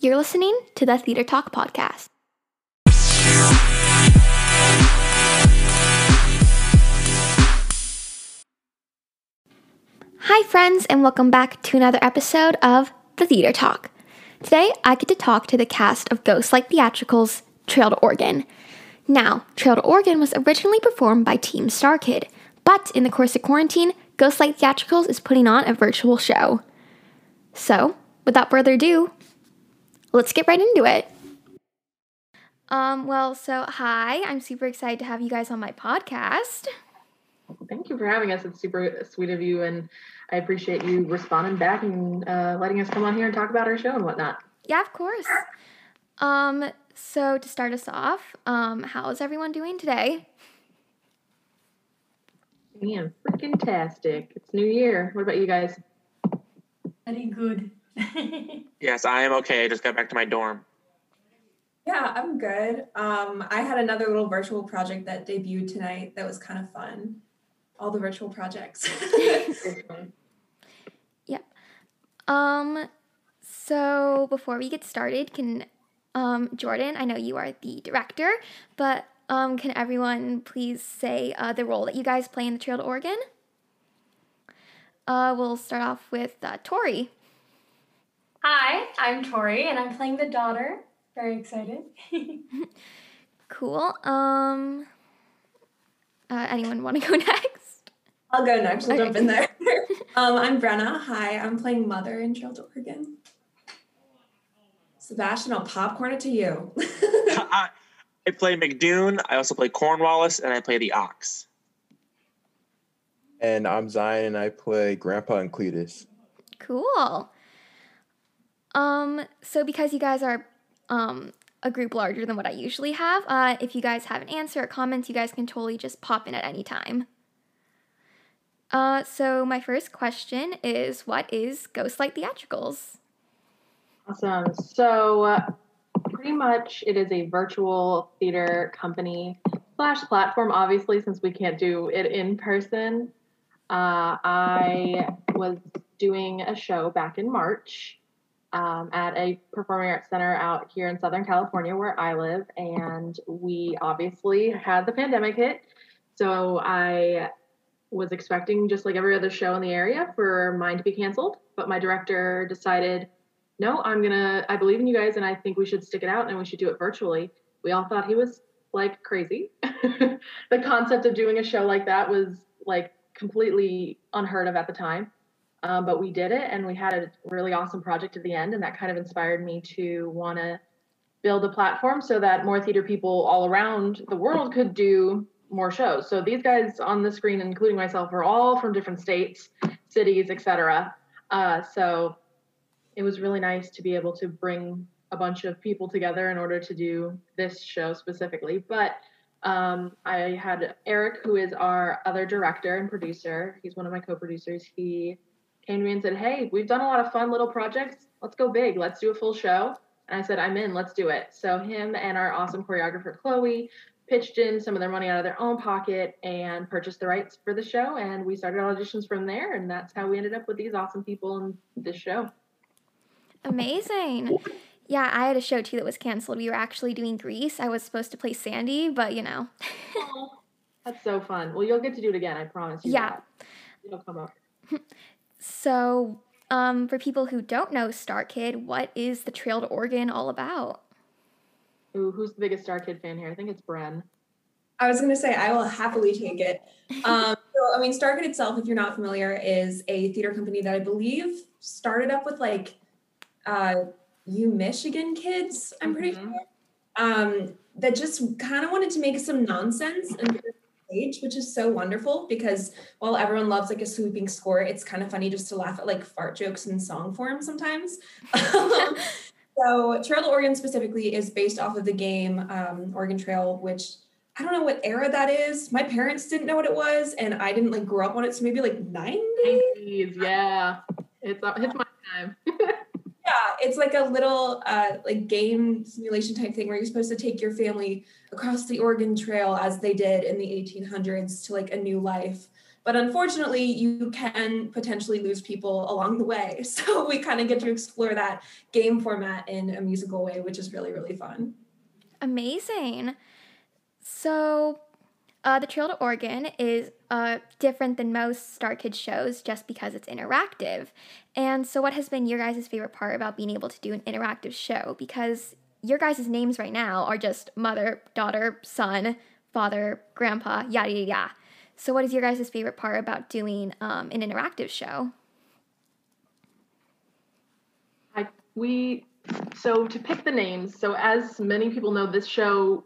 You're listening to the Theater Talk Podcast. Hi, friends, and welcome back to another episode of The Theater Talk. Today, I get to talk to the cast of Ghostlight Theatricals Trail to Oregon. Now, Trail to Oregon was originally performed by Team Star Kid, but in the course of quarantine, Ghostlight Theatricals is putting on a virtual show. So, without further ado, let's get right into it. Um, well, so hi, I'm super excited to have you guys on my podcast. Thank you for having us. It's super sweet of you, and I appreciate you responding back and uh, letting us come on here and talk about our show and whatnot. Yeah, of course. Um, so to start us off, um, how is everyone doing today? Man, freaking tastic! It's New Year. What about you guys? Pretty good. Yes, I am okay. I just got back to my dorm. Yeah, I'm good. Um, I had another little virtual project that debuted tonight that was kind of fun. All the virtual projects. yeah. Um, so before we get started, can um, Jordan, I know you are the director, but um, can everyone please say uh, the role that you guys play in the Trail to Oregon? Uh, we'll start off with uh, Tori. Hi, I'm Tori, and I'm playing the daughter. Very excited. Cool. Um, uh, anyone want to go next? I'll go next. I'll Okay. jump in there. um, I'm Brenna. Hi, I'm playing Mother in Trail to Oregon. Sebastian, I'll popcorn it to you. I, I play McDoon. I also play Cornwallis, and I play the Ox. And I'm Zion, and I play Grandpa and Cletus. Cool. Um, so because you guys are um a group larger than what I usually have, uh, if you guys have an answer or comments, you guys can totally just pop in at any time. Uh, so my first question is, what is Ghostlight Theatricals? Awesome. So, uh, pretty much, it is a virtual theater company slash platform. Obviously, since we can't do it in person, uh, I was doing a show back in March um, at a performing arts center out here in Southern California, where I live, and we obviously had the pandemic hit. So I was expecting just like every other show in the area for mine to be canceled, but my director decided no, I'm gonna, I believe in you guys and I think we should stick it out and we should do it virtually. We all thought he was like crazy. the concept of doing a show like that was like completely unheard of at the time. Um, but we did it and we had a really awesome project at the end. And that kind of inspired me to want to build a platform so that more theater people all around the world could do more shows. So these guys on the screen, including myself, are all from different states, cities, etc. Uh, so it was really nice to be able to bring a bunch of people together in order to do this show specifically. But um, I had Eric, who is our other director and producer. He's one of my co-producers. He came to me and said, "Hey, we've done a lot of fun little projects. Let's go big. Let's do a full show." And I said, "I'm in. Let's do it." So him and our awesome choreographer Chloe pitched in some of their money out of their own pocket and purchased the rights for the show. And we started auditions from there. And that's how we ended up with these awesome people in this show. Amazing. Yeah, I had a show too that was canceled. We were actually doing Grease. I was supposed to play Sandy, but you know. That's so fun. Well, you'll get to do it again. I promise you. Yeah. that. It'll come up. So, um, for people who don't know Star Kid, what is the Trail to Oregon all about? Ooh, who's the biggest Star Kid fan here? I think it's Bren. I was going to say, I will happily take it. Um, so, I mean, Starkid itself, if you're not familiar, is a theater company that I believe started up with like uh, U Michigan kids, I'm pretty Mhm. sure, um, that just kind of wanted to make some nonsense and stage, which is so wonderful because while everyone loves like a sweeping score, it's kind of funny just to laugh at like fart jokes in song form sometimes. so Trail to Oregon specifically is based off of the game um, Oregon Trail, which I don't know what era that is. My parents didn't know what it was, and I didn't like grow up on it, so maybe like 90. 90s, yeah. It's uh, it's my time. Yeah, it's like a little uh, like game simulation type thing where you're supposed to take your family across the Oregon Trail as they did in the 1800s to like a new life. But unfortunately, you can potentially lose people along the way. So we kind of get to explore that game format in a musical way, which is really, really fun. Amazing. So, uh, the Trail to Oregon is uh, different than most Star Kids shows just because it's interactive. And so, what has been your guys' favorite part about being able to do an interactive show? Because your guys' names right now are just mother, daughter, son, father, grandpa, yada yada yada. So, what is your guys' favorite part about doing um, an interactive show? I, we so to pick the names. So as many people know, this show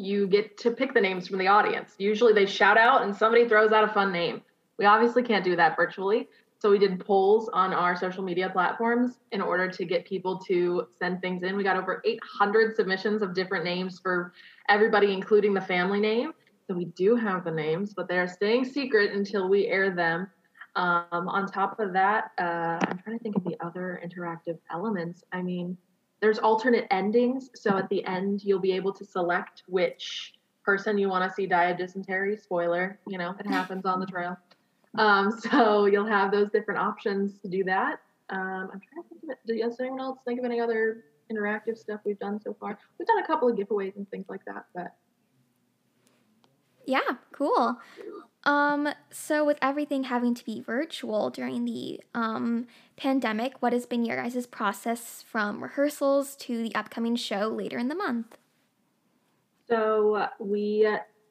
you get to pick the names from the audience. Usually they shout out and somebody throws out a fun name. We obviously can't do that virtually. So we did polls on our social media platforms in order to get people to send things in. We got over 800 submissions of different names for everybody, including the family name. So we do have the names, but they are staying secret until we air them. Um, on top of that, uh, I'm trying to think of the other interactive elements. I mean, there's alternate endings. So at the end, you'll be able to select which person you want to see die of dysentery. Spoiler, you know, it happens on the trail. Um, so you'll have those different options to do that. Um, I'm trying to think of it. Does anyone else think of any other interactive stuff we've done so far? We've done a couple of giveaways and things like that, but Yeah, cool. Um, so with everything having to be virtual during the um, pandemic, what has been your guys' process from rehearsals to the upcoming show later in the month? So we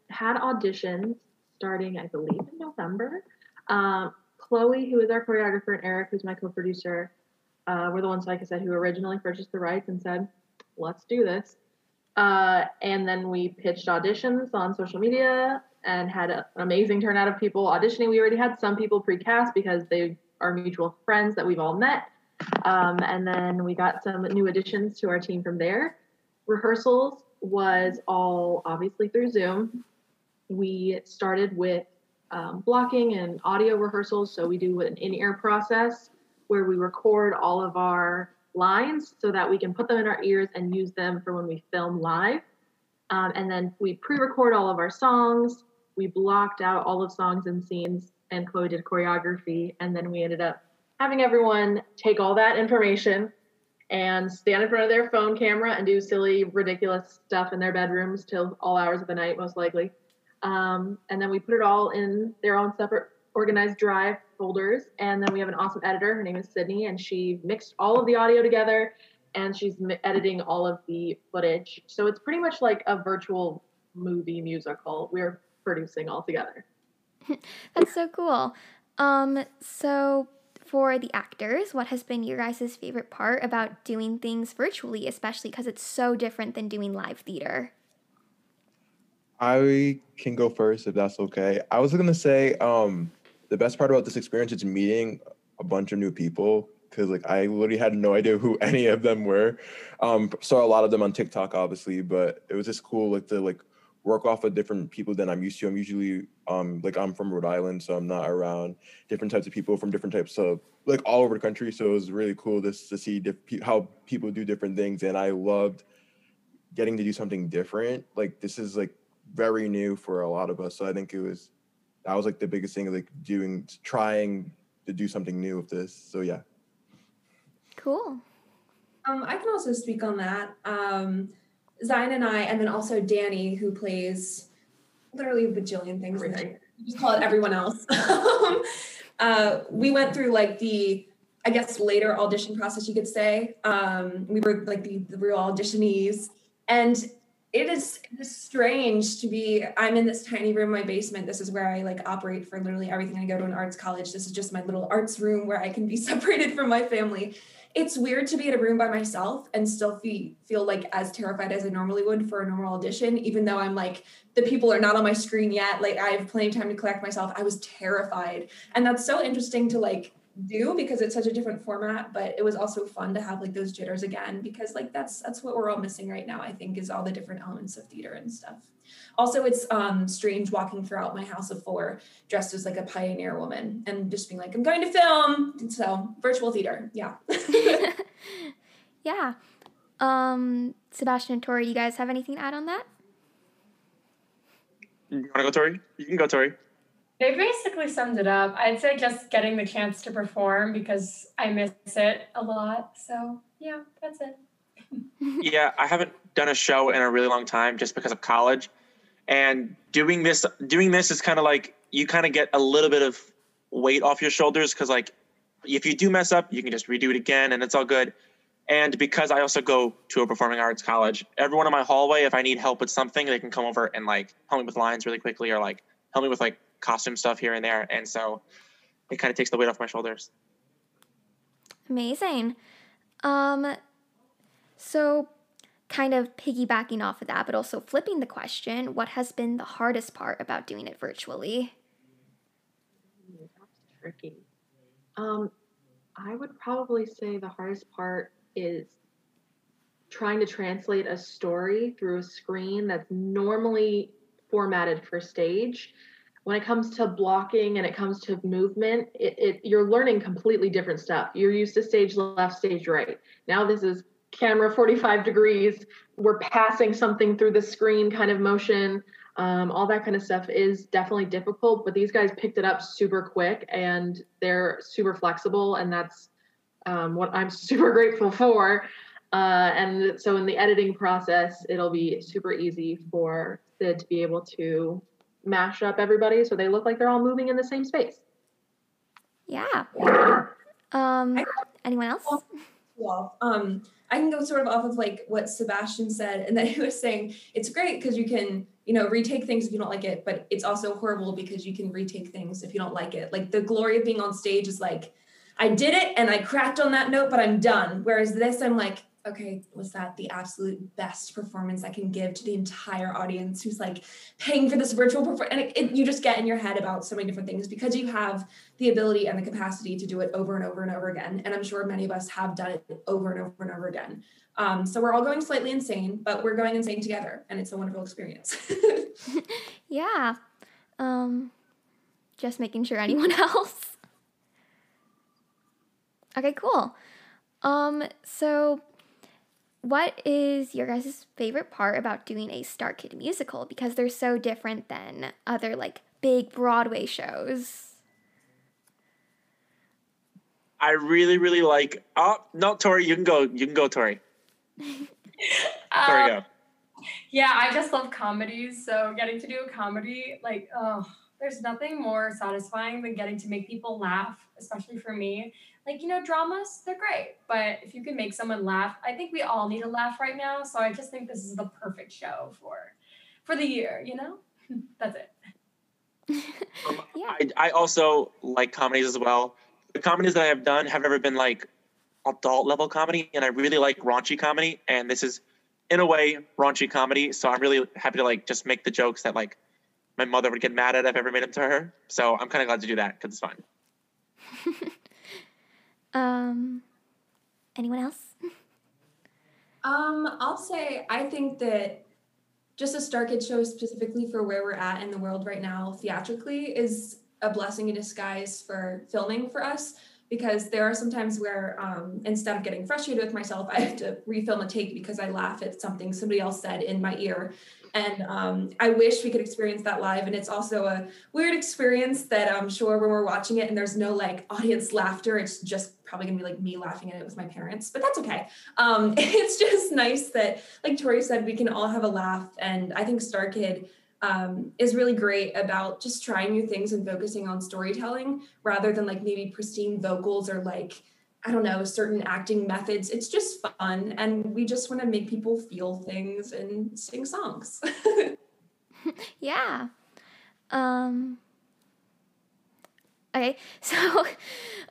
had auditions starting, I believe, in November. Um, Chloe, who is our choreographer, and Eric, who's my co-producer, uh, were the ones, like I said, who originally purchased the rights and said, "Let's do this." Uh, and then we pitched auditions on social media and had an amazing turnout of people auditioning. We already had some people pre-cast because they are mutual friends that we've all met. Um, and then we got some new additions to our team from there. Rehearsals was all obviously through Zoom. We started with um, blocking and audio rehearsals. So we do an in ear process where we record all of our lines so that we can put them in our ears and use them for when we film live. Um, and then we pre record all of our songs. We blocked out all of songs and scenes, and Chloe did choreography. And then we ended up having everyone take all that information and stand in front of their phone camera and do silly, ridiculous stuff in their bedrooms till all hours of the night, most likely. Um, and then we put it all in their own separate organized drive folders. And then we have an awesome editor. Her name is Sydney, and she mixed all of the audio together and she's editing all of the footage. So it's pretty much like a virtual movie musical we're producing all together. That's so cool. Um, so for the actors, what has been your guys' favorite part about doing things virtually, especially because it's so different than doing live theater? I can go first if that's okay. I was gonna say um, the best part about this experience is meeting a bunch of new people because like I literally had no idea who any of them were. Um, saw a lot of them on TikTok, obviously, but it was just cool like to like work off of different people than I'm used to. I'm usually um like I'm from Rhode Island, so I'm not around different types of people from different types of like all over the country. So it was really cool just to see diff- how people do different things, and I loved getting to do something different. Like this is like very new for a lot of us. So I think it was that was like the biggest thing, like doing trying to do something new with this. So yeah. Cool. Um, I can also speak on that. Um, Zion and I, and then also Danny, who plays literally a bajillion things. You Just call it everyone else. Um, uh, we went through like the, I guess, later audition process, you could say. Um, we were like the, the real auditionees. And it is, it is strange to be, I'm in this tiny room in my basement. This is where I like operate for literally everything. I go to an arts college. This is just my little arts room where I can be separated from my family it's weird to be in a room by myself and still feel feel like as terrified as I normally would for a normal audition, even though I'm like the people are not on my screen yet. Like I have plenty of time to collect myself. I was terrified, and that's so interesting to like do because it's such a different format. But it was also fun to have like those jitters again because like that's that's what we're all missing right now. I think is all the different elements of theater and stuff. Also, it's um, strange walking throughout my house of four dressed as like a pioneer woman and just being like, I'm going to film. And so virtual theater, yeah. yeah. Um, Sebastian and Tori, do you guys have anything to add on that? You want to go, Tori? You can go, Tori. They basically summed it up. I'd say just getting the chance to perform because I miss it a lot. So yeah, that's it. yeah, I haven't done a show in a really long time just because of college. And doing this doing this is kind of like you kind of get a little bit of weight off your shoulders because like if you do mess up, you can just redo it again and it's all good. And because I also go to a performing arts college, everyone in my hallway, if I need help with something, they can come over and like help me with lines really quickly or like help me with like costume stuff here and there. And so it kind of takes the weight off my shoulders. Amazing. Um, so kind of piggybacking off of that, but also flipping the question, what has been the hardest part about doing it virtually? That's tricky. Um, I would probably say the hardest part is trying to translate a story through a screen that's normally formatted for stage. When it comes to blocking and it comes to movement, it, it you're learning completely different stuff. You're used to stage left, stage right. Now this is camera 45 degrees. We're passing something through the screen kind of motion. Um, all that kind of stuff is definitely difficult, but these guys picked it up super quick and they're super flexible, and that's um, what I'm super grateful for. Uh, and so in the editing process, it'll be super easy for Sid to be able to mash up everybody so they look like they're all moving in the same space. Yeah. Um, anyone else? Well, um, I can go sort of off of like what Sebastian said, and then he was saying it's great because you can, you know, retake things if you don't like it, but it's also horrible because you can retake things if you don't like it. Like the glory of being on stage is like, I did it and I cracked on that note, but I'm done. Whereas this, I'm like, okay, was that the absolute best performance I can give to the entire audience who's like paying for this virtual performance? And it, it, you just get in your head about so many different things because you have the ability and the capacity to do it over and over and over again. And I'm sure many of us have done it over and over and over again. Um, so we're all going slightly insane, but we're going insane together, and it's a wonderful experience. yeah. Um, just making sure anyone else. Okay, cool. Um, so what is your guys' favorite part about doing a Star Kid musical? Because they're so different than other like big Broadway shows. I really, really like. Oh no, Tori, you can go. You can go, Tori. Tori, go. Um, yeah, I just love comedies. So getting to do a comedy, like, oh, there's nothing more satisfying than getting to make people laugh, especially for me. Like, you know, dramas, they're great, but if you can make someone laugh, I think we all need a laugh right now. So I just think this is the perfect show for for the year, you know? That's it. Um, yeah. I, I also like comedies as well. The comedies that I have done have never been like adult level comedy, and I really like raunchy comedy. And this is, in a way, raunchy comedy. So I'm really happy to like just make the jokes that like my mother would get mad at if I ever made them to her. So I'm kind of glad to do that because it's fun. um, anyone else? um, I'll say I think that just a Star Kid show specifically for where we're at in the world right now theatrically is a blessing in disguise for filming for us because there are some times where um, instead of getting frustrated with myself, I have to refilm a take because I laugh at something somebody else said in my ear. And um, I wish we could experience that live. And it's also a weird experience that I'm sure when we're watching it and there's no like audience laughter, it's just probably gonna be like me laughing at it with my parents, but that's okay. Um, it's just nice that, like Tori said, we can all have a laugh. And I think Star Kid um, is really great about just trying new things and focusing on storytelling rather than like maybe pristine vocals or like I don't know certain acting methods. It's just fun, and we just want to make people feel things and sing songs. yeah. Um. Okay, so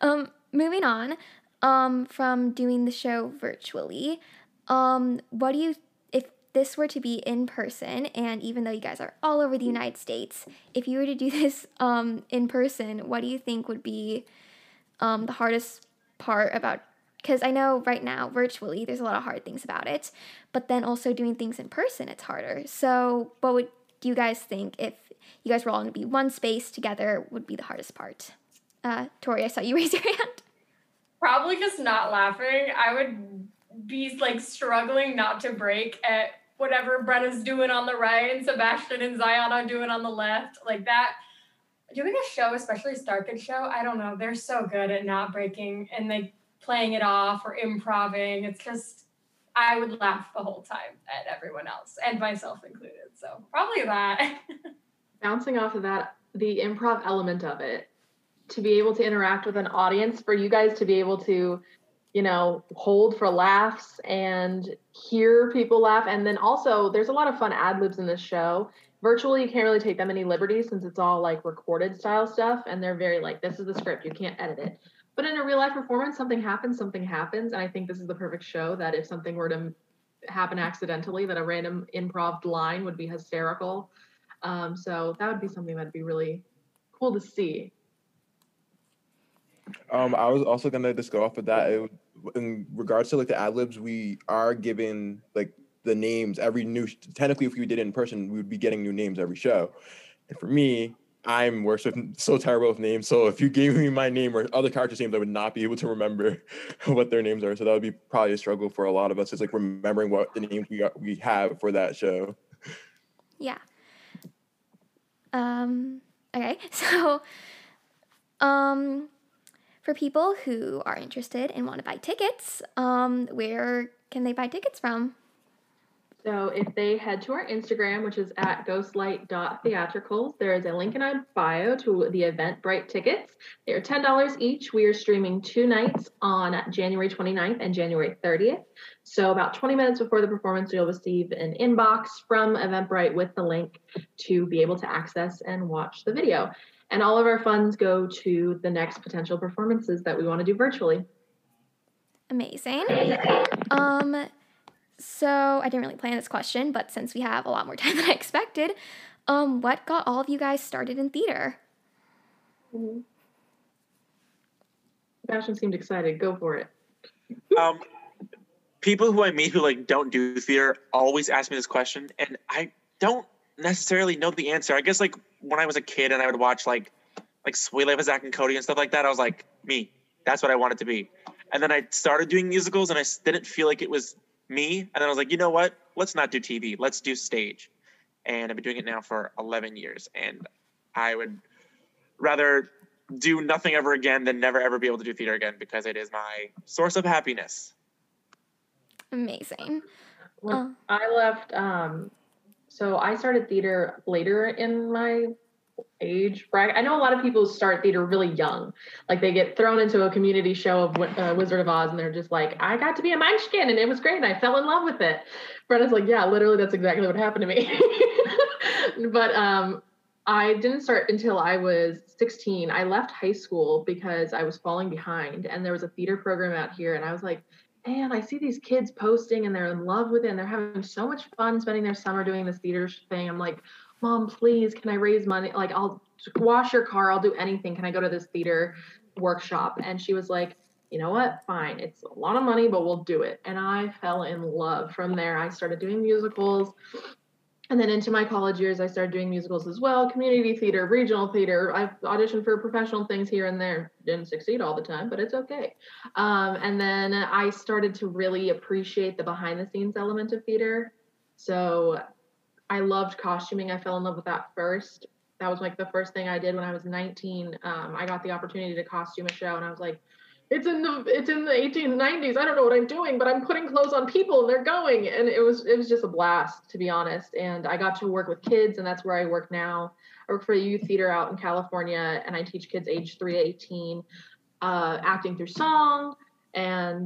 um, moving on um, from doing the show virtually, um, what do you if this were to be in person, and even though you guys are all over the United States, if you were to do this um, in person, what do you think would be um, the hardest part about? Because I know right now, virtually, there's a lot of hard things about it, but then also doing things in person, it's harder. So, what would you guys think if you guys were all going to be one space together would be the hardest part? Uh, Tori, I saw you raise your hand. Probably just not laughing. I would be like struggling not to break at whatever Brenna's doing on the right and Sebastian and Zion are doing on the left. Like that, doing a show, especially a Starkid show, I don't know, they're so good at not breaking and like playing it off or improving. It's just I would laugh the whole time at everyone else and myself included. So probably that. Bouncing off of that, the improv element of it, to be able to interact with an audience, for you guys to be able to, you know, hold for laughs and hear people laugh. And then also, there's a lot of fun ad libs in this show. Virtually, you can't really take that many liberties since it's all like recorded style stuff. And they're very like, this is the script, you can't edit it. But in a real life performance, something happens, something happens. And I think this is the perfect show that if something were to happen accidentally, that a random improv line would be hysterical. Um, so that would be something that'd be really cool to see. Um, I was also gonna just go off of that. It, in regards to like the ad libs, we are given like the names every new. Technically, if we did it in person, we would be getting new names every show. And for me, I'm worse with so terrible with names. So if you gave me my name or other characters' names, I would not be able to remember what their names are. So that would be probably a struggle for a lot of us. it's like remembering what the names we got, we have for that show. Yeah. Um. Okay. So, um, for people who are interested and want to buy tickets, um, where can they buy tickets from? So if they head to our Instagram, which is at ghostlight.theatricals, there is a link in our bio to the Eventbrite tickets. They are $10 each. We are streaming two nights on January 29th and January 30th. So about 20 minutes before the performance, you'll receive an inbox from Eventbrite with the link to be able to access and watch the video. And all of our funds go to the next potential performances that we want to do virtually. Amazing. Um, so I didn't really plan this question, but since we have a lot more time than I expected, um, what got all of you guys started in theater? Mm-hmm. Sebastian seemed excited. Go for it. Um, people who I meet who like don't do theater always ask me this question, and I don't necessarily know the answer. I guess like when I was a kid and I would watch like like Suite Life of Zack and Cody and stuff like that, I was like, me, that's what I wanted to be. And then I started doing musicals, and I didn't feel like it was me. And then I was like, you know what? Let's not do TV. Let's do stage. And I've been doing it now for 11 years. And I would rather do nothing ever again than never ever be able to do theater again because it is my source of happiness. Amazing. When uh. I left, um, so I started theater later in my age bracket. I know a lot of people start theater really young. Like they get thrown into a community show of uh, Wizard of Oz and they're just like, I got to be a munchkin and it was great and I fell in love with it. Brenna's like, yeah, literally that's exactly what happened to me. but um, I didn't start until I was 16. I left high school because I was falling behind and there was a theater program out here and I was like, man, I see these kids posting and they're in love with it and they're having so much fun spending their summer doing this theater thing. I'm like, mom, please, can I raise money? Like, I'll wash your car, I'll do anything. Can I go to this theater workshop? And she was like, you know what? Fine. It's a lot of money, but we'll do it. And I fell in love. From there, I started doing musicals. And then into my college years, I started doing musicals as well community theater, regional theater. I've auditioned for professional things here and there. Didn't succeed all the time, but it's okay. Um, and then I started to really appreciate the behind the scenes element of theater. So I loved costuming. I fell in love with that first. That was like the first thing I did when I was 19. Um, I got the opportunity to costume a show, and I was like, "It's in the it's in the 1890s. I don't know what I'm doing, but I'm putting clothes on people, and they're going." And it was it was just a blast, to be honest. And I got to work with kids, and that's where I work now. I work for a youth theater out in California, and I teach kids age three to 18, uh, acting through song,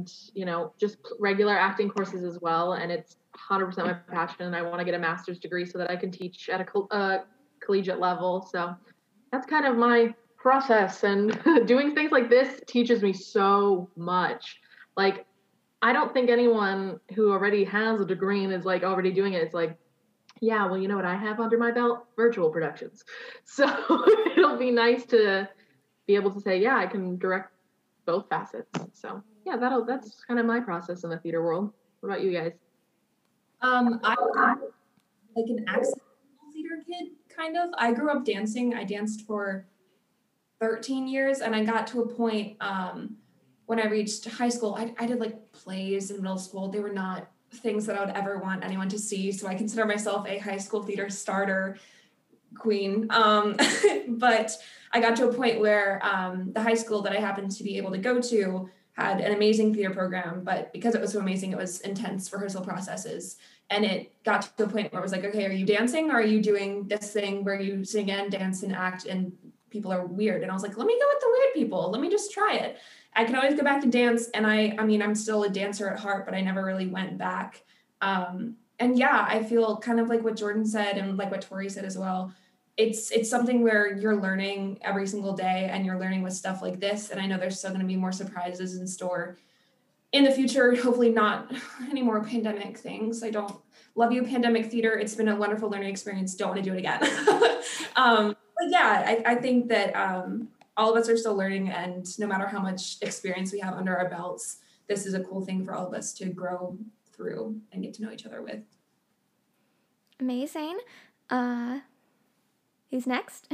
and you know just regular acting courses as well. And it's 100% my passion and I want to get a master's degree so that I can teach at a uh, collegiate level. So that's kind of my process and doing things like this teaches me so much. Like I don't think anyone who already has a degree and is like already doing it. it is like yeah, well, you know what I have under my belt? Virtual productions. So it'll be nice to be able to say, yeah, I can direct both facets. So yeah, that'll that's kind of my process in the theater world. What about you guys? Um, I like an accidental theater kid, kind of. I grew up dancing. I danced for 13 years, and I got to a point um, when I reached high school. I, I did like plays in middle school. They were not things that I would ever want anyone to see. So I consider myself a high school theater starter. queen. Um, but I got to a point where um, the high school that I happened to be able to go to had an amazing theater program, but because it was so amazing, it was intense rehearsal processes. And it got to a point where it was like, okay, are you dancing or are you doing this thing where you sing and dance and act and people are weird? And I was like, let me go with the weird people. Let me just try it. I can always go back to dance. And I, I mean, I'm still a dancer at heart, but I never really went back. Um, and yeah, I feel kind of like what Jordan said and like what Tori said as well it's it's something where you're learning every single day and you're learning with stuff like this. And i know there's still going to be more surprises in store in the future hopefully not any more pandemic things. I don't love you pandemic theater. It's been a wonderful learning experience. Don't want to do it again. Um, but yeah I, I think that um, all of us are still learning and no matter how much experience we have under our belts this is a cool thing for all of us to grow through and get to know each other with. Amazing. Uh Who's next?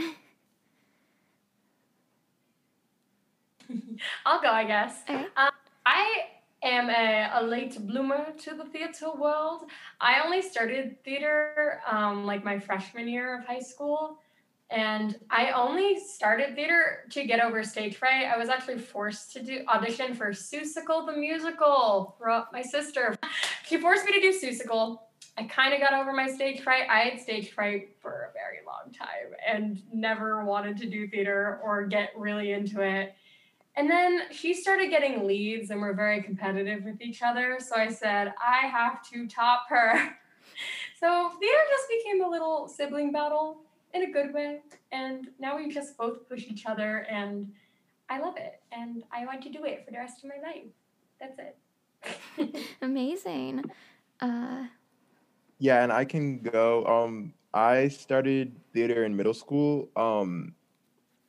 I'll go, I guess. Okay. Um, I am a, a, late bloomer to the theater world. I only started theater um, like my freshman year of high school. And I only started theater to get over stage fright. I was actually forced to do audition for Seussical the musical. My sister, she forced me to do Seussical I kind of got over my stage fright. I had stage fright for a very long time and never wanted to do theater or get really into it. And then she started getting leads and we're very competitive with each other. So I said, I have to top her. so theater just became a little sibling battle in a good way. And now we just both push each other and I love it. And I want to do it for the rest of my life. That's it. Amazing. Uh, yeah, and I can go. Um, I started theater in middle school. Um,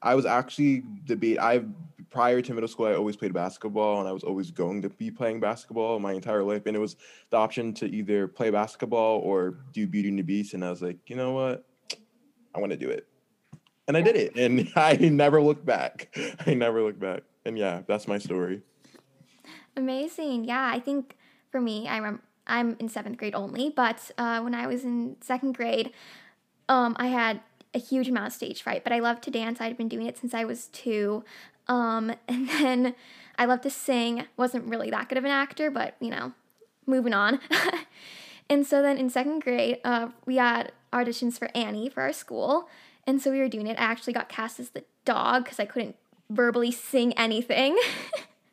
I was actually debate. I prior to middle school, I always played basketball, and I was always going to be playing basketball my entire life. And it was the option to either play basketball or do Beauty and the Beast. And I was like, you know what, I want to do it, and I did it, and I never looked back. I never looked back. And yeah, that's my story. Amazing. Yeah, I think for me, I remember I'm in seventh grade only, but uh, when I was in second grade, um, I had a huge amount of stage fright, but I love to dance. I'd been doing it since I was two. Um, and then I love to sing. Wasn't really that good of an actor, but you know, moving on. and so then in second grade, uh, we had auditions for Annie for our school. And so we were doing it. I actually got cast as the dog because I couldn't verbally sing anything.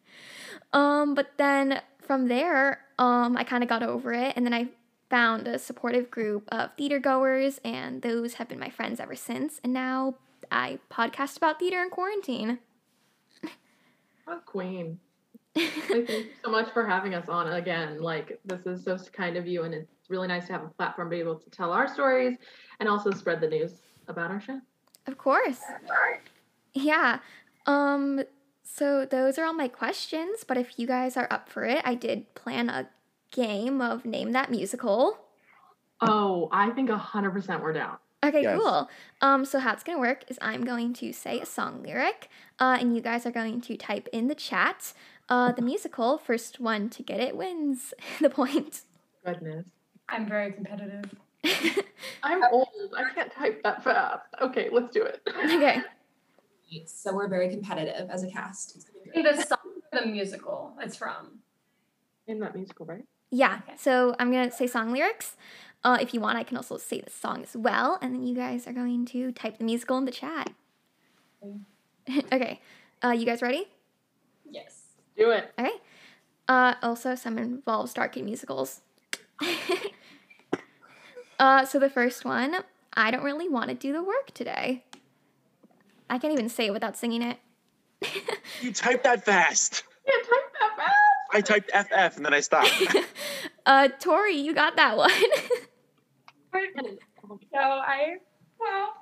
um, but then from there, um, I kind of got over it, and then I found a supportive group of theater goers, and those have been my friends ever since. And now I podcast about theater in quarantine. Oh, queen. Thank you so much for having us on again. Like, this is so kind of you, and it's really nice to have a platform to be able to tell our stories and also spread the news about our show. Of course. Yeah. Um, so those are all my questions, but if you guys are up for it, I did plan a game of name that musical. Oh, I think 100% we're down. Okay, yes. cool. Um, so how it's gonna work is I'm going to say a song lyric, uh, and you guys are going to type in the chat uh, the musical. First one to get it wins the point. Goodness. I'm very competitive. I'm old. I can't type that fast. Okay, let's do it. Okay. So we're very competitive as a cast. The song, the musical, it's from. In that musical, right? Yeah. Okay. So I'm gonna say song lyrics. Uh, if you want, I can also say the song as well, and then you guys are going to type the musical in the chat. Okay. okay. Uh, you guys ready? Yes. Do it. Okay. Uh, also, some involves Dark musicals. uh, so the first one, I don't really want to do the work today. I can't even say it without singing it. you typed that fast. Yeah, type that fast. I typed FF and then I stopped. uh, Tori, you got that one. so I, well.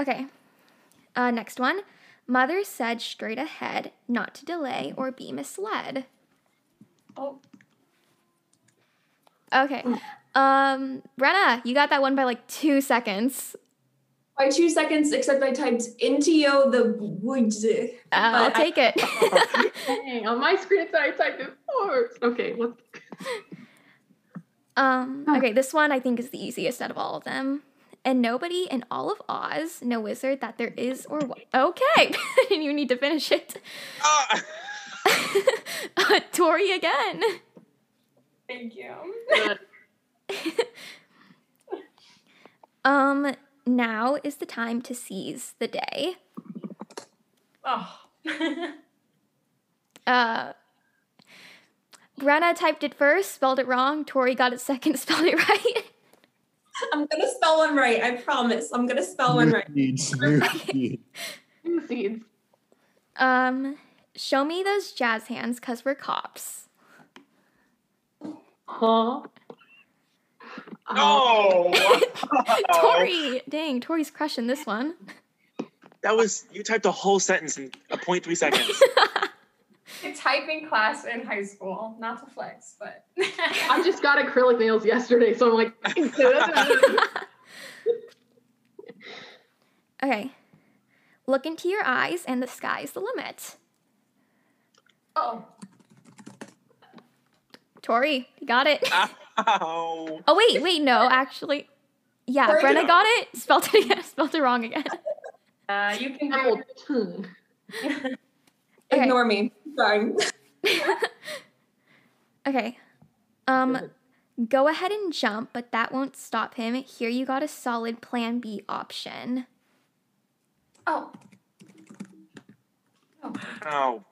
okay. Uh, next one. Mother said straight ahead, not to delay or be misled. Oh. Okay. Um, Brenna, you got that one by like two seconds by two seconds, except I typed Intio the woods. Uh, I'll take it. Dang, on my screen I typed it first. Okay, let's. Um, okay, this one I think is the easiest out of all of them. and nobody in all of Oz, no wizard that there is or what. Okay, And you need to finish it. Ah! uh, Tori again. Thank you. Um, now is the time to seize the day. Oh. Uh, Brenna typed it first, spelled it wrong. Tori got it second, spelled it right. I'm gonna spell one right. I promise. I'm gonna spell one right. Needs new seeds. New seeds. Um, show me those jazz hands, cause we're cops. Huh? Uh-huh. No. Tori, dang, Tori's crushing this one. That was you typed a whole sentence in a point three seconds. A typing class in high school, not to flex, but I just got acrylic nails yesterday, so I'm like, Okay, look into your eyes, and the sky's the limit. oh, Tori, you got it. Ah. Ow. Oh wait, wait, no, actually, yeah, Tori, Brenna got it. Spelt it again. Spelled it wrong again. uh, you can Apple do. tongue. Okay. Ignore me. Sorry. Okay. Um, go ahead and jump, but that won't stop him. Here you got a solid Plan B option. Oh. Oh. Ow.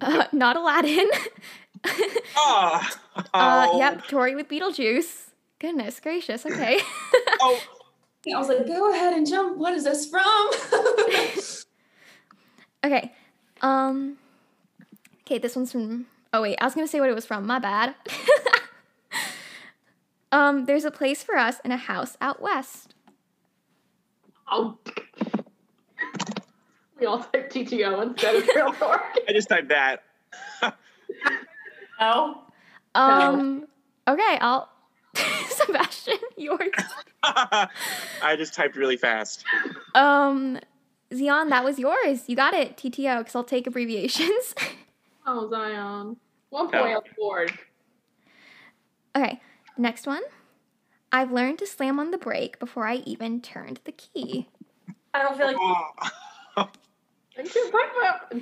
Uh, not Aladdin. Ah. uh, Oh. yep, Tori with Beetlejuice. Goodness gracious. Okay. Oh. I was like, go ahead and jump. What is this from? okay. Um. Okay, this one's from. Oh wait, I was gonna say what it was from. My bad. um, there's a place for us in a house out west. Oh. We all type TTO instead of Trail Torque. I just typed that. Oh. Um. Okay, I'll. Sebastian, yours. I just typed really fast. Um, Zion, that was yours. You got it. TTO, because I'll take abbreviations. Oh, Zion. One point Oh. on the board. okay, next one. I've learned to slam on the brake before I even turned the key. I don't feel like Oh. I can't talk about.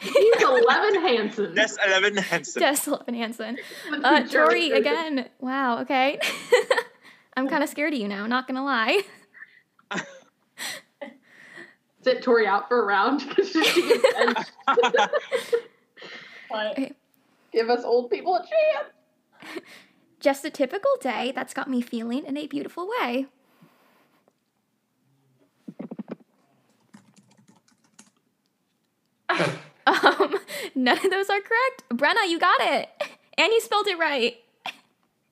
He's 11 Hansen. That's Eleven Henson. Des Eleven Hansen. Uh, Tori again. Wow. Okay. I'm kind of scared of you now. Not gonna lie. Sit Tori out for a round because she gets benched. what? Give us old people a chance. Just a typical day that's got me feeling in a beautiful way. um, none of those are correct. Brenna, you got it, and you spelled it right.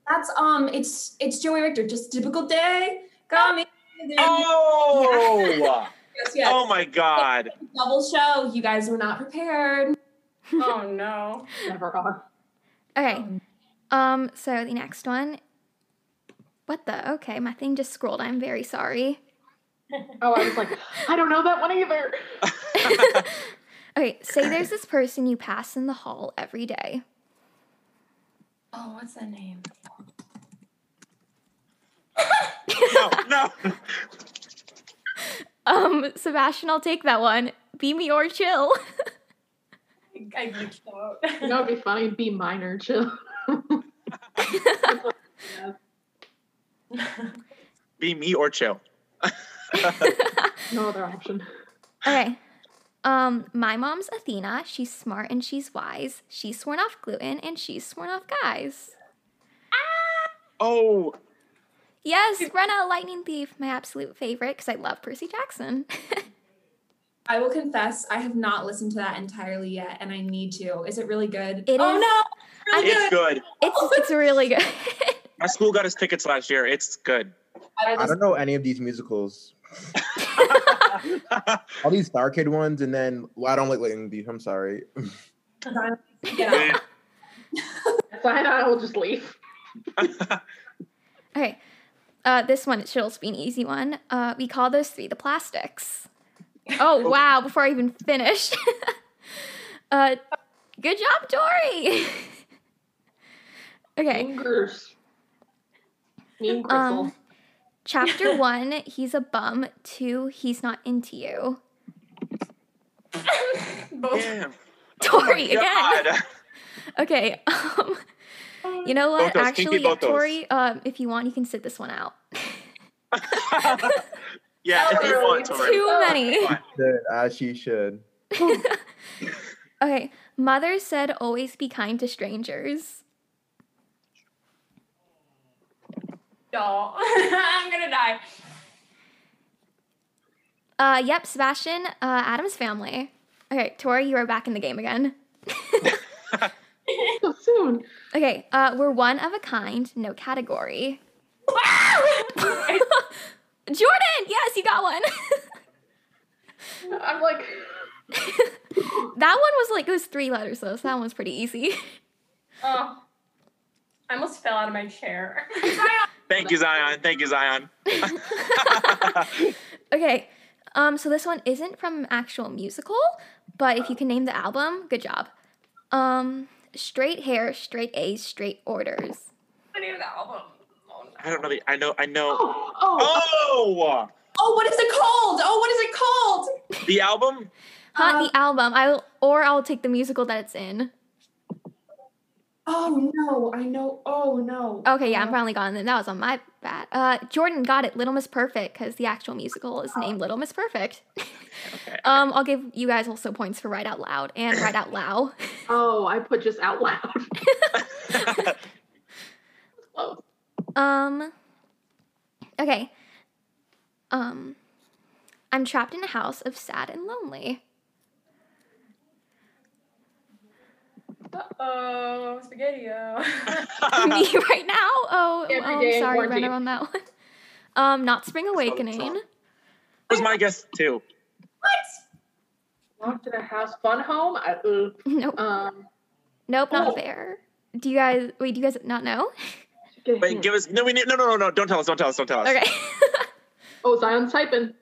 That's um, it's it's Joey Richter. Just typical day. Got me. Oh. Yes, yes. Oh my God. Double show. You guys were not prepared. Oh no. Never are. Okay. Um, so the next one. What the? Okay, my thing just scrolled. I'm very sorry. Oh, I was like, I don't know that one either. Okay, say there's this person you pass in the hall every day. Oh, what's that name? no, no. Um, Sebastian, I'll take that one. Be me or chill. I glitched out. You know, it'd be funny. B minor, chill. Be More Chill. no other option. okay. Um, my mom's Athena. She's smart and she's wise. She's sworn off gluten and she's sworn off guys. Ah! Oh. Yes, Brenna, Lightning Thief, my absolute favorite because I love Percy Jackson. I will confess, I have not listened to that entirely yet, and I need to. Is it really good? It oh is- no! Really It's good. it's it's really good. My school got us tickets last year. It's good. I I don't don't know any of these musicals. All these Star Kid ones, and then well, I don't like Leighton Beef. I'm sorry. listen- Get out. I will just leave. okay. Uh, this one it should also be an easy one. Uh, we call those three the plastics. Oh wow! Before I even finish, uh, good job, Tori. okay. Mean Grus. Mean Crystal. Um, Chapter one, he's a bum. Two, he's not into you. Both. Damn. Tori again. God. Okay. Um, you know what? Both those, kinky Actually, both. Tori, um, if you want, you can sit this one out. yeah, if you want, Tori. Too many. Should, as she should. Okay. Mother said always be kind to strangers. No, I'm gonna die. Uh, yep, Sebastian, uh, Addams Family. Okay, Tori, you are back in the game again. So soon. Okay, uh, we're one of a kind, no category. Jordan, yes, you got one. I'm like, that one was like it was three letters though, so that one was pretty easy. Oh, I almost fell out of my chair. Thank you, Zion. Thank you, Zion. Okay, um, so this one isn't from an actual musical, but if you can name the album, good job. Um, straight hair, straight A's, straight orders. I need an album. Oh, no. I don't know. The, I know. I know. oh, oh, Oh, Oh, what is it called? Oh, what is it called? the album. Huh, Um, the album. I will, or I'll take the musical that it's in. Oh no, I know. Oh no. Okay, yeah, I'm finally gone. Then that was on my bad. Uh, Jordan got it. Little Miss Perfect, because the actual musical is named Little Miss Perfect. Okay. um, I'll give you guys also points for right out loud and right out loud. oh, I put just out loud. Close. Um. Okay. Um. I'm trapped in a house of sad and lonely. Uh-oh, spaghetti-o. Me right now? Oh, Every oh day sorry, quarantine. Renner on that one. Um, not Spring Awakening. tough. was my guess too. What? Locked in a house, fun home. I, uh, Nope. um, Nope, not Oh. fair. Do you guys wait? Do you guys not know? Wait, give us. No, we need. No, no, no, no. Don't tell us. Don't tell us. Don't tell us. Okay. oh, Zion's typing.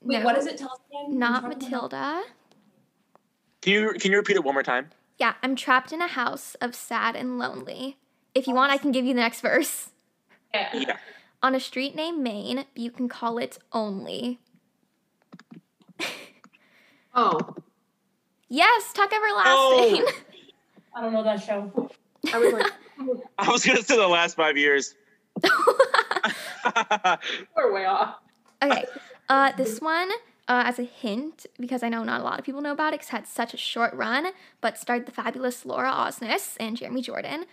Wait, No. what does it tell us again? Not I'm Matilda. Can you can you repeat it one more time? Yeah, I'm trapped in a house of sad and lonely. If you want, I can give you the next verse. yeah. Yeah. On a street named Main, you can call it only. Oh, Yes, Tuck Everlasting. I don't know that show. I was like, I was gonna say the last five years. we're way off. okay, uh, this one, uh, as a hint, because I know not a lot of people know about it, because it had such a short run, but starred the fabulous Laura Osnes and Jeremy Jordan.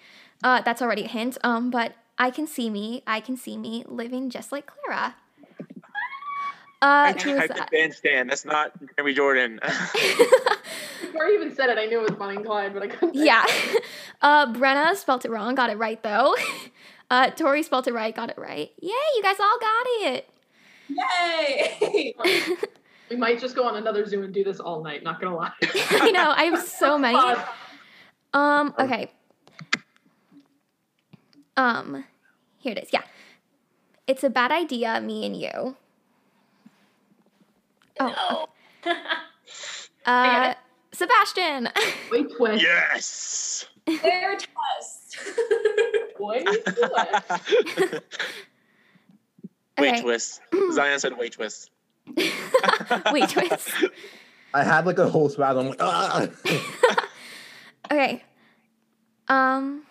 Uh, that's already a hint. Um, but I can see me, I can see me living just like Clara. Uh, I who was typed that? it bandstand. That's not Jeremy Jordan. Before you even said it, I knew it was Bonnie and Clyde, but I couldn't. Yeah. Uh, Brenna spelt it wrong, got it right though. Uh, Tori spelt it right, got it right. Yay, you guys all got it. Yay! It. We might just go on another Zoom and do this all night. Not gonna lie. I know, I have so many. Um, okay. Um, here it is. Yeah. It's a bad idea, me and you. Oh, No. uh, Sebastian. Wait, twist. yes. Their test. Wait, twist. Wait Okay. twist. Zion said wait twist. Wait, twist. I had like a whole spasm. I'm like, ah. Okay. Um,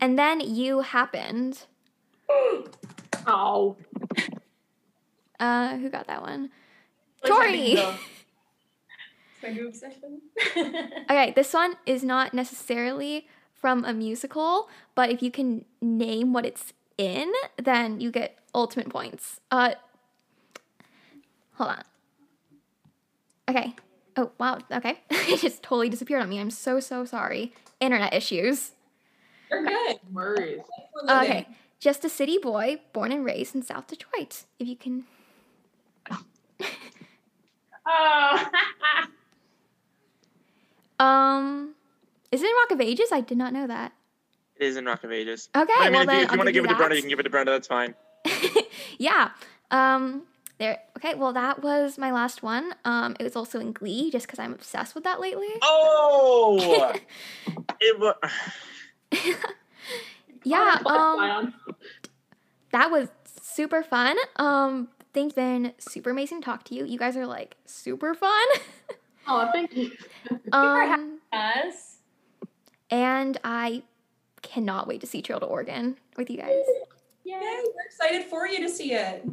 and then you happened. Oh, Uh, who got that one? Like Tori. big goof. It's my goof session. Okay, this one is not necessarily from a musical, but if you can name what it's in, then you get ultimate points. Uh, hold on. Okay. Oh wow. Okay, it just totally disappeared on me. I'm so so sorry. Internet issues. You're good. worries. Okay, just a city boy born and raised in South Detroit. If you can. oh. Um, is it in Rock of Ages? I did not know that. It is in Rock of Ages. Okay, I mean, well if, then you, if you want to give give it to. Brenda, you can give it to Brenda. That's fine. yeah. Um there okay, well that was my last one. Um it was also in Glee just cuz I'm obsessed with that lately. Oh, it was. yeah, um that was super fun. Um, things been super amazing to talk to you. You guys are like super fun. oh, thank you. um, us. And I cannot wait to see Trail to Oregon with you guys. Yay, we're excited for you to see it.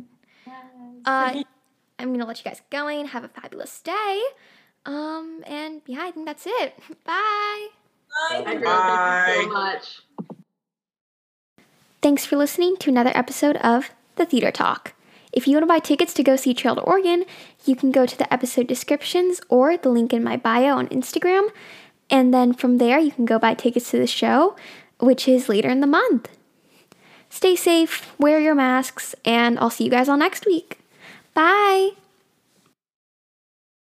Uh, I'm gonna let you guys going. Have a fabulous day. Um, and yeah, I think that's it. Bye. Bye. Bye. Bye. Thank you so much. Thanks for listening to another episode of The Theater Talk. If you want to buy tickets to go see Trail to Oregon, you can go to the episode descriptions or the link in my bio on Instagram. And then from there, you can go buy tickets to the show, which is later in the month. Stay safe, wear your masks, and I'll see you guys all next week. Bye.